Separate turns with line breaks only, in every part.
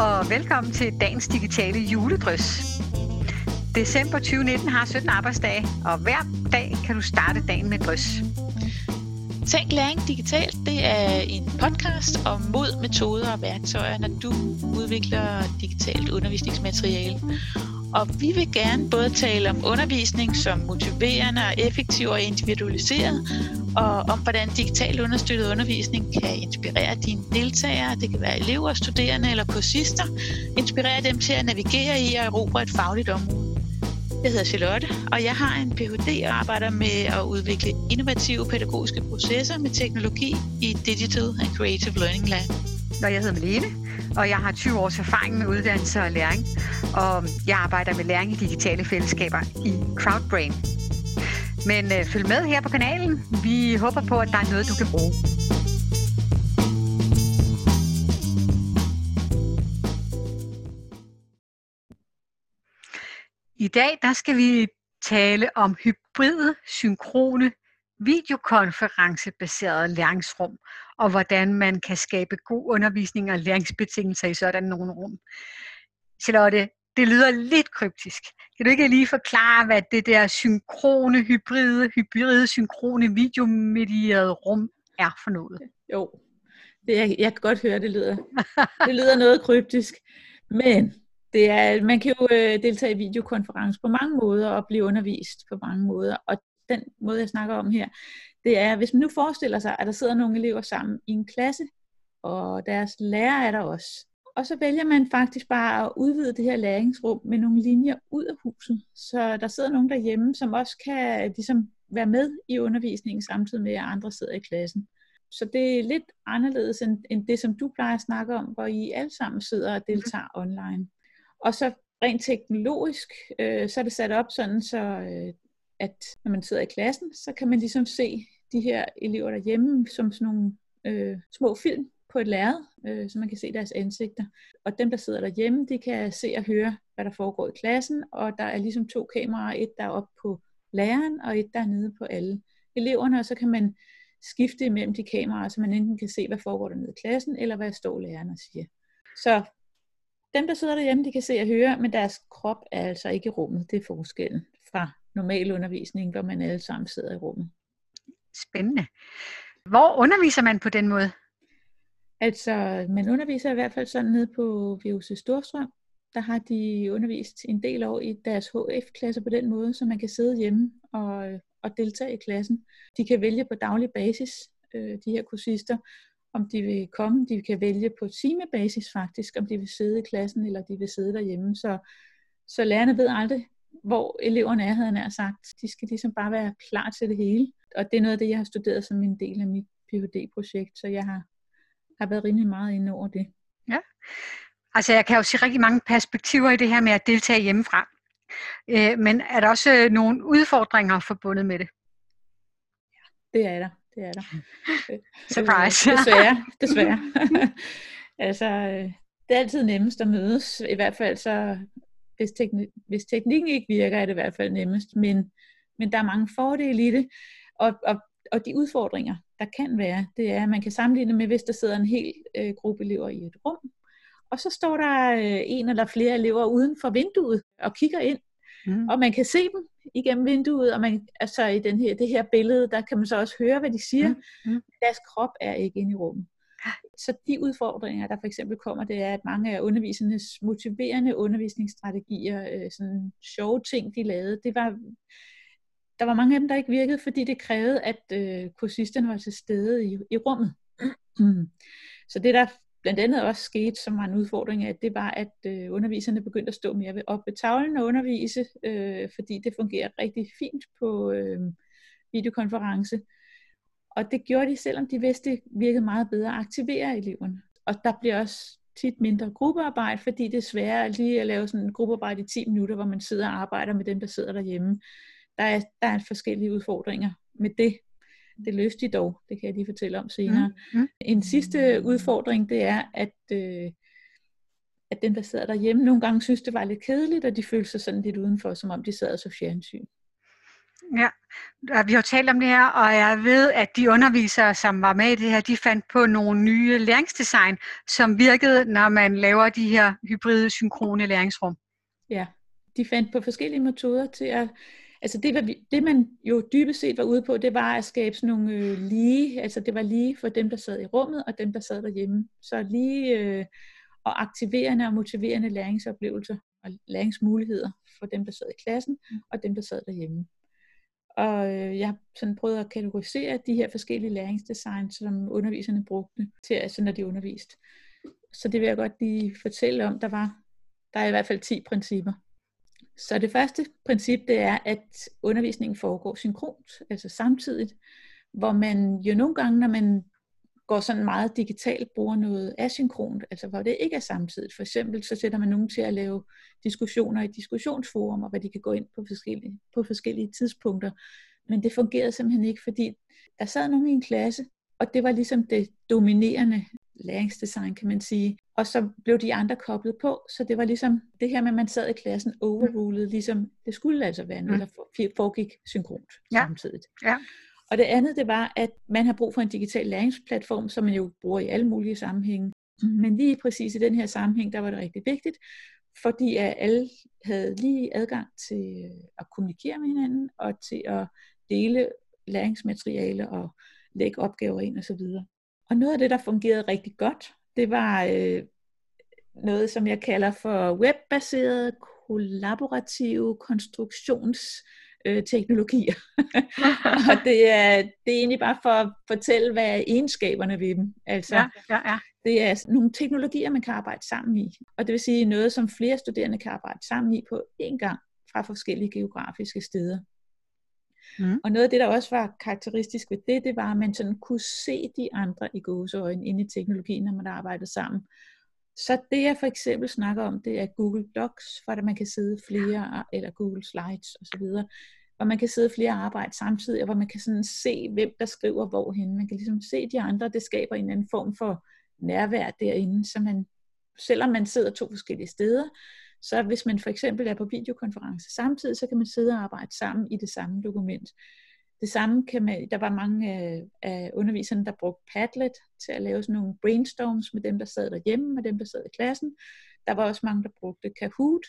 og velkommen til dagens digitale juledrys. December 2019 har 17 arbejdsdage, og hver dag kan du starte dagen med drys.
Tænk læring digitalt, det er en podcast om mod, metoder og værktøjer, når du udvikler digitalt undervisningsmateriale. Og vi vil gerne både tale om undervisning som motiverende og effektiv og individualiseret, og om hvordan digital understøttet undervisning kan inspirere dine deltagere, det kan være elever, studerende eller kursister, inspirere dem til at navigere i og erobre et fagligt område. Jeg hedder Charlotte, og jeg har en Ph.D. og arbejder med at udvikle innovative pædagogiske processer med teknologi i Digital and Creative Learning Lab.
Og jeg hedder Malene, og jeg har 20 års erfaring med uddannelse og læring, og jeg arbejder med læring i digitale fællesskaber i Crowdbrain. Men øh, følg med her på kanalen. Vi håber på, at der er noget, du kan bruge. I dag der skal vi tale om hybride, synkrone, videokonferencebaserede læringsrum, og hvordan man kan skabe god undervisning og læringsbetingelser i sådan nogle rum. Charlotte, det lyder lidt kryptisk. Kan du ikke lige forklare, hvad det der synkrone, hybride, hybride, synkrone, videomedierede rum er for noget?
Jo, det er, jeg kan godt høre, det lyder, det lyder noget kryptisk. Men det er, man kan jo øh, deltage i videokonference på mange måder og blive undervist på mange måder. Og den måde, jeg snakker om her, det er, hvis man nu forestiller sig, at der sidder nogle elever sammen i en klasse, og deres lærer er der også. Og så vælger man faktisk bare at udvide det her læringsrum med nogle linjer ud af huset, så der sidder nogen derhjemme, som også kan ligesom, være med i undervisningen samtidig med, at andre sidder i klassen. Så det er lidt anderledes end, end det, som du plejer at snakke om, hvor I alle sammen sidder og deltager online. Og så rent teknologisk, øh, så er det sat op sådan, så øh, at når man sidder i klassen, så kan man ligesom se de her elever derhjemme som sådan nogle øh, små film på et lærred, øh, så man kan se deres ansigter. Og dem, der sidder derhjemme, de kan se og høre, hvad der foregår i klassen, og der er ligesom to kameraer, et der er oppe på læreren, og et der er nede på alle eleverne, og så kan man skifte imellem de kameraer, så man enten kan se, hvad foregår der nede i klassen, eller hvad står læreren og siger. Så dem, der sidder derhjemme, de kan se og høre, men deres krop er altså ikke i rummet. Det er forskellen fra normal undervisning, hvor man alle sammen sidder i rummet.
Spændende. Hvor underviser man på den måde?
Altså, man underviser i hvert fald sådan nede på VUC Storstrøm. Der har de undervist en del år i deres HF-klasser på den måde, så man kan sidde hjemme og, og deltage i klassen. De kan vælge på daglig basis, øh, de her kursister, om de vil komme. De kan vælge på timebasis faktisk, om de vil sidde i klassen, eller de vil sidde derhjemme. Så, så lærerne ved aldrig, hvor eleverne er, havde jeg sagt. De skal ligesom bare være klar til det hele. Og det er noget af det, jeg har studeret som en del af mit Ph.D.-projekt, så jeg har, har været rimelig meget inde over det.
Ja, altså jeg kan jo se rigtig mange perspektiver i det her med at deltage hjemmefra. Øh, men er der også nogle udfordringer forbundet med det?
Ja, det er der det er der.
Surprise.
desværre, desværre. altså, øh, det er altid nemmest at mødes, i hvert fald så, hvis, tekni- hvis teknikken ikke virker, er det i hvert fald nemmest, men, men der er mange fordele i det, og, og, og de udfordringer, der kan være, det er, at man kan sammenligne med, hvis der sidder en hel øh, gruppe elever i et rum, og så står der øh, en eller flere elever uden for vinduet og kigger ind, mm. og man kan se dem, igennem vinduet, og man, altså i den her, det her billede, der kan man så også høre, hvad de siger. Mm. Mm. Deres krop er ikke inde i rummet. Så de udfordringer, der for eksempel kommer, det er, at mange af undervisernes motiverende undervisningsstrategier, øh, sådan sjove ting, de lavede, det var, der var mange af dem, der ikke virkede, fordi det krævede, at øh, kursisterne var til stede i, i rummet. Mm. Så det, der blandt andet også skete, som var en udfordring, at det var, at øh, underviserne begyndte at stå mere ved, op ved tavlen og undervise, øh, fordi det fungerer rigtig fint på øh, videokonference. Og det gjorde de, selvom de vidste, det virkede meget bedre at aktivere eleverne. Og der bliver også tit mindre gruppearbejde, fordi det er sværere lige at lave sådan en gruppearbejde i 10 minutter, hvor man sidder og arbejder med dem, der sidder derhjemme. Der er, der er forskellige udfordringer med det, det løste de dog, det kan jeg lige fortælle om senere. Mm. Mm. En sidste udfordring, det er, at, øh, at den, der sidder derhjemme, nogle gange synes, det var lidt kedeligt, og de følte sig sådan lidt udenfor, som om de sad og så fjernsyn.
Ja, vi har talt om det her, og jeg ved, at de undervisere, som var med i det her, de fandt på nogle nye læringsdesign, som virkede, når man laver de her hybride, synkrone læringsrum.
Ja, de fandt på forskellige metoder til at Altså det, var, det man jo dybest set var ude på, det var at skabe sådan nogle øh, lige, altså det var lige for dem, der sad i rummet, og dem, der sad derhjemme. Så lige øh, og aktiverende og motiverende læringsoplevelser og læringsmuligheder for dem, der sad i klassen, mm. og dem, der sad derhjemme. Og øh, jeg har sådan prøvet at kategorisere de her forskellige læringsdesign, som underviserne brugte til, altså når de underviste. Så det vil jeg godt lige fortælle om. Der var der er i hvert fald 10 principper. Så det første princip, det er, at undervisningen foregår synkront, altså samtidigt, hvor man jo nogle gange, når man går sådan meget digitalt, bruger noget asynkront, altså hvor det ikke er samtidigt. For eksempel så sætter man nogen til at lave diskussioner i diskussionsforum, og hvad de kan gå ind på forskellige, på forskellige tidspunkter. Men det fungerede simpelthen ikke, fordi der sad nogen i en klasse, og det var ligesom det dominerende læringsdesign, kan man sige. Og så blev de andre koblet på, så det var ligesom det her med, at man sad i klassen overrulet, ligesom det skulle altså være noget, der foregik synkront ja. samtidig.
Ja.
Og det andet, det var, at man har brug for en digital læringsplatform, som man jo bruger i alle mulige sammenhænge. Men lige præcis i den her sammenhæng, der var det rigtig vigtigt, fordi at alle havde lige adgang til at kommunikere med hinanden, og til at dele læringsmateriale og lægge opgaver ind osv. Og noget af det, der fungerede rigtig godt, det var øh, noget, som jeg kalder for webbaseret kollaborative konstruktionsteknologier. og det er, det er egentlig bare for at fortælle, hvad er egenskaberne ved dem. Altså,
ja, ja, ja.
Det er nogle teknologier, man kan arbejde sammen i. Og det vil sige noget, som flere studerende kan arbejde sammen i på én gang fra forskellige geografiske steder. Mm. Og noget af det, der også var karakteristisk ved det, det var, at man sådan kunne se de andre i gåseøjne inde i teknologien, når man arbejdede sammen. Så det jeg for eksempel snakker om, det er Google Docs, for at man kan sidde flere, eller Google Slides osv., hvor man kan sidde flere arbejde samtidig, og hvor man kan sådan se, hvem der skriver hvorhen. Man kan ligesom se de andre, det skaber en anden form for nærvær derinde, så man, selvom man sidder to forskellige steder, så hvis man for eksempel er på videokonference samtidig, så kan man sidde og arbejde sammen i det samme dokument. Det samme kan man, der var mange af, af underviserne, der brugte Padlet til at lave sådan nogle brainstorms med dem, der sad derhjemme, og dem, der sad i klassen. Der var også mange, der brugte Kahoot,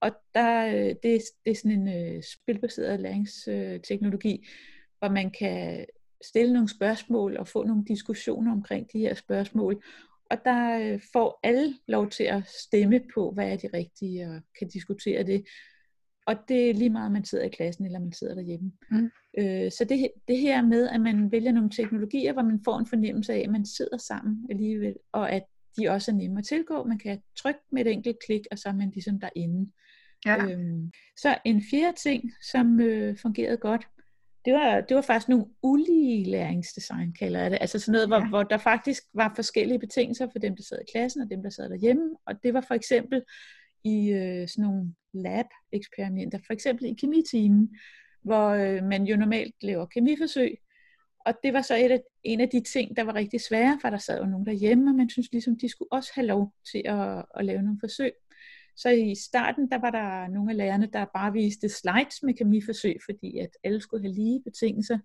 og der, øh, det, det er sådan en øh, spilbaseret læringsteknologi, hvor man kan stille nogle spørgsmål og få nogle diskussioner omkring de her spørgsmål, og der øh, får alle lov til at stemme på, hvad er de rigtige, og kan diskutere det. Og det er lige meget, om man sidder i klassen, eller man sidder derhjemme. Mm. Øh, så det, det her med, at man vælger nogle teknologier, hvor man får en fornemmelse af, at man sidder sammen alligevel, og at de også er nemme at tilgå. Man kan trykke med et enkelt klik, og så er man ligesom derinde. Ja. Øhm, så en fjerde ting, som øh, fungerede godt, det var, det var faktisk nogle ulige læringsdesign, kalder jeg det. Altså sådan noget, hvor, ja. hvor der faktisk var forskellige betingelser for dem, der sad i klassen, og dem, der sad derhjemme. Og det var for eksempel i øh, sådan nogle lab-eksperimenter, for eksempel i kemitimen, hvor øh, man jo normalt laver kemiforsøg. Og det var så et af, en af de ting, der var rigtig svære, for der sad jo nogen derhjemme, og man synes ligesom, de skulle også have lov til at, at lave nogle forsøg. Så i starten, der var der nogle af lærerne, der bare viste slides med kemiforsøg, fordi at alle skulle have lige betingelser.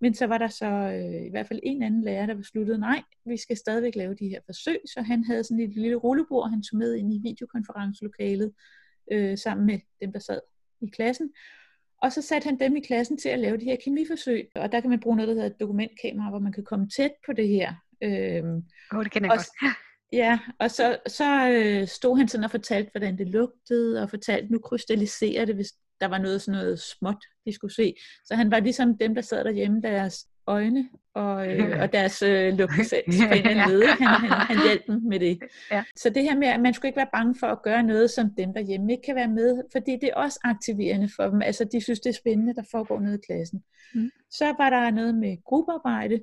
Men så var der så øh, i hvert fald en anden lærer, der besluttede, nej, vi skal stadigvæk lave de her forsøg. Så han havde sådan et lille rullebord, han tog med ind i videokonferencelokalet øh, sammen med dem, der sad i klassen. Og så satte han dem i klassen til at lave de her kemiforsøg. Og der kan man bruge noget, der hedder et dokumentkamera, hvor man kan komme tæt på det her.
Øhm, oh, det kender jeg og, godt.
Ja, og så, så øh, stod han sådan og fortalte, hvordan det lugtede, og fortalte, nu krystalliserer det, hvis der var noget sådan noget småt, de skulle se. Så han var ligesom dem, der sad derhjemme, deres øjne og, øh, og deres øh, lugtesans på en eller anden Han, han, han hjalp dem med det. Ja. Så det her med, at man skulle ikke være bange for at gøre noget, som dem derhjemme ikke kan være med, fordi det er også aktiverende for dem. Altså, de synes, det er spændende, der foregår noget i klassen. Mm. Så var der noget med gruppearbejde,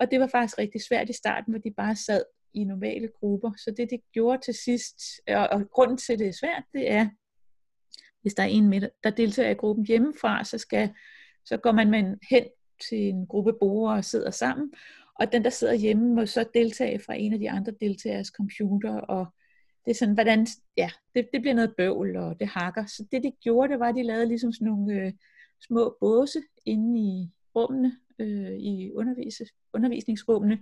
og det var faktisk rigtig svært i starten, hvor de bare sad i normale grupper. Så det, det gjorde til sidst, og, og grunden til, at det er svært, det er, hvis der er en med, der deltager i gruppen hjemmefra, så, skal, så går man med hen til en gruppe borgere og sidder sammen, og den, der sidder hjemme, må så deltage fra en af de andre deltageres computer, og det er sådan, hvordan, ja, det, det bliver noget bøvl, og det hakker. Så det, de gjorde, det var, at de lavede ligesom sådan nogle øh, små båse inde i rummene, øh, i undervise, undervisningsrummene,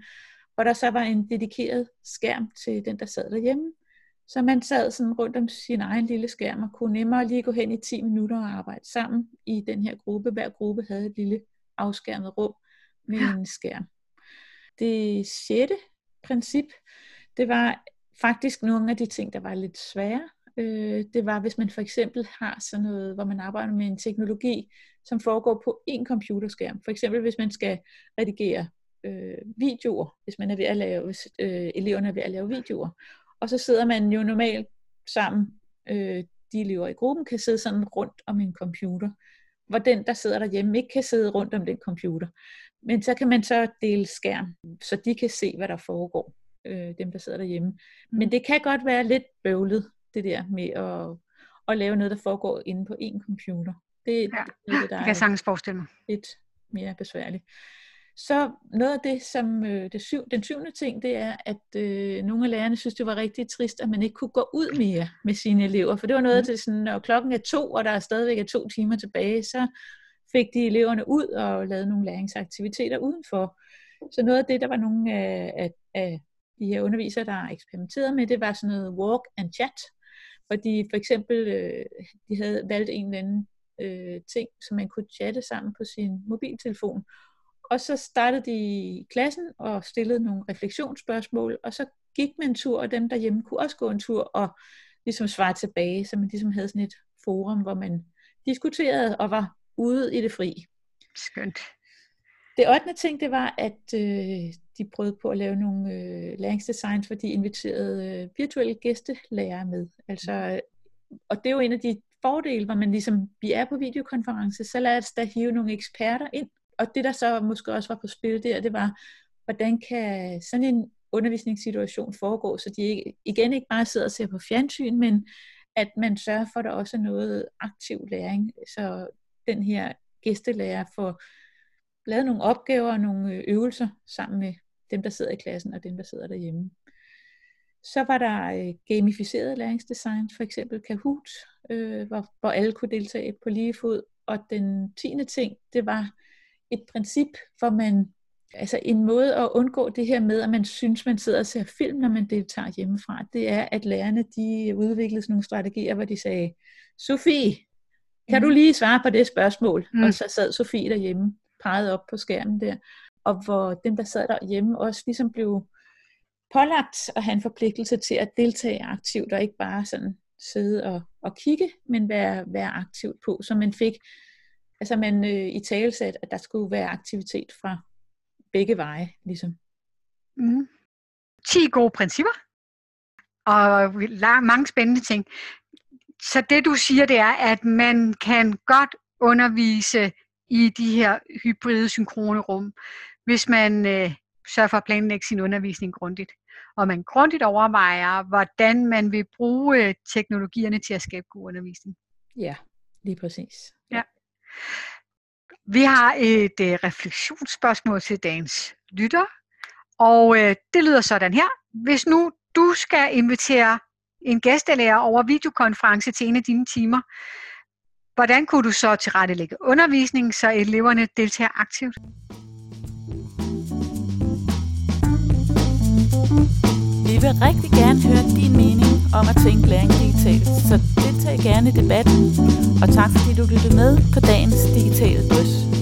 hvor der så var en dedikeret skærm til den, der sad derhjemme. Så man sad sådan rundt om sin egen lille skærm og kunne nemmere lige gå hen i 10 minutter og arbejde sammen i den her gruppe. Hver gruppe havde et lille afskærmet rum med ja. en skærm. Det sjette princip, det var faktisk nogle af de ting, der var lidt svære. Øh, det var, hvis man for eksempel har sådan noget, hvor man arbejder med en teknologi, som foregår på en computerskærm. For eksempel hvis man skal redigere øh, videoer, hvis man er ved at lave, hvis øh, eleverne er ved at lave videoer. Og så sidder man jo normalt sammen, øh, de elever i gruppen kan sidde sådan rundt om en computer, hvor den, der sidder derhjemme, ikke kan sidde rundt om den computer. Men så kan man så dele skærm, så de kan se, hvad der foregår, øh, dem der sidder derhjemme. Men mm. det kan godt være lidt bøvlet, det der med at, at lave noget, der foregår inde på en computer. Det,
ja, det, det, der det kan jeg sagtens forestille mig.
Lidt mere besværligt. Så noget af det, som øh, det syv, den syvende ting, det er, at øh, nogle af lærerne synes, det var rigtig trist, at man ikke kunne gå ud mere med sine elever. For det var noget mm. til sådan, når klokken er to, og der er stadigvæk er to timer tilbage, så fik de eleverne ud og lavede nogle læringsaktiviteter udenfor. Så noget af det, der var nogle af, af, af de her undervisere, der har eksperimenteret med, det var sådan noget walk and chat. Hvor de for eksempel øh, de havde valgt en eller anden øh, ting, som man kunne chatte sammen på sin mobiltelefon. Og så startede de i klassen og stillede nogle refleksionsspørgsmål, og så gik man en tur, og dem derhjemme kunne også gå en tur og ligesom svare tilbage, så man ligesom havde sådan et forum, hvor man diskuterede og var ude i det fri.
Skønt.
Det 8. ting, det var, at øh, de prøvede på at lave nogle øh, læringsdesigns, hvor de inviterede øh, virtuelle gæstelærere med. Altså, og det er jo en af de fordele, hvor man ligesom, vi er på videokonference, så lad os da hive nogle eksperter ind. Og det, der så måske også var på spil der, det var, hvordan kan sådan en undervisningssituation foregå, så de ikke, igen ikke bare sidder og ser på fjernsyn, men at man sørger for, at der også er noget aktiv læring, så den her gæstelærer får lavet nogle opgaver og nogle øh, øvelser sammen med dem, der sidder i klassen og dem, der sidder derhjemme. Så var der øh, gamificeret læringsdesign, for eksempel Kahoot, øh, hvor, hvor alle kunne deltage på lige fod. Og den tiende ting, det var et princip, hvor man, altså en måde at undgå det her med, at man synes, man sidder og ser film, når man deltager hjemmefra, det er, at lærerne de udviklede sådan nogle strategier, hvor de sagde, Sofie, kan du mm. lige svare på det spørgsmål? Mm. Og så sad Sofie derhjemme, pegede op på skærmen der, og hvor dem, der sad derhjemme, også ligesom blev pålagt at have en forpligtelse til at deltage aktivt, og ikke bare sådan sidde og, og kigge, men være, være aktivt på. Så man fik, altså man øh, i talesat, at der skulle være aktivitet fra begge veje, ligesom.
Mm. 10 gode principper, og mange spændende ting. Så det du siger, det er, at man kan godt undervise i de her hybride synkrone rum, hvis man øh, sørger for at planlægge sin undervisning grundigt. Og man grundigt overvejer, hvordan man vil bruge øh, teknologierne til at skabe god undervisning.
Ja, lige præcis.
Ja. Vi har et øh, refleksionsspørgsmål til dagens lytter, og øh, det lyder sådan her. Hvis nu du skal invitere en gæstelærer over videokonference til en af dine timer, hvordan kunne du så tilrettelægge undervisningen, så eleverne deltager aktivt?
Vi vil rigtig gerne høre din mening om at tænke læring digitalt, så Deltag gerne i debatten, og tak fordi du lyttede med på dagens digitale drøs.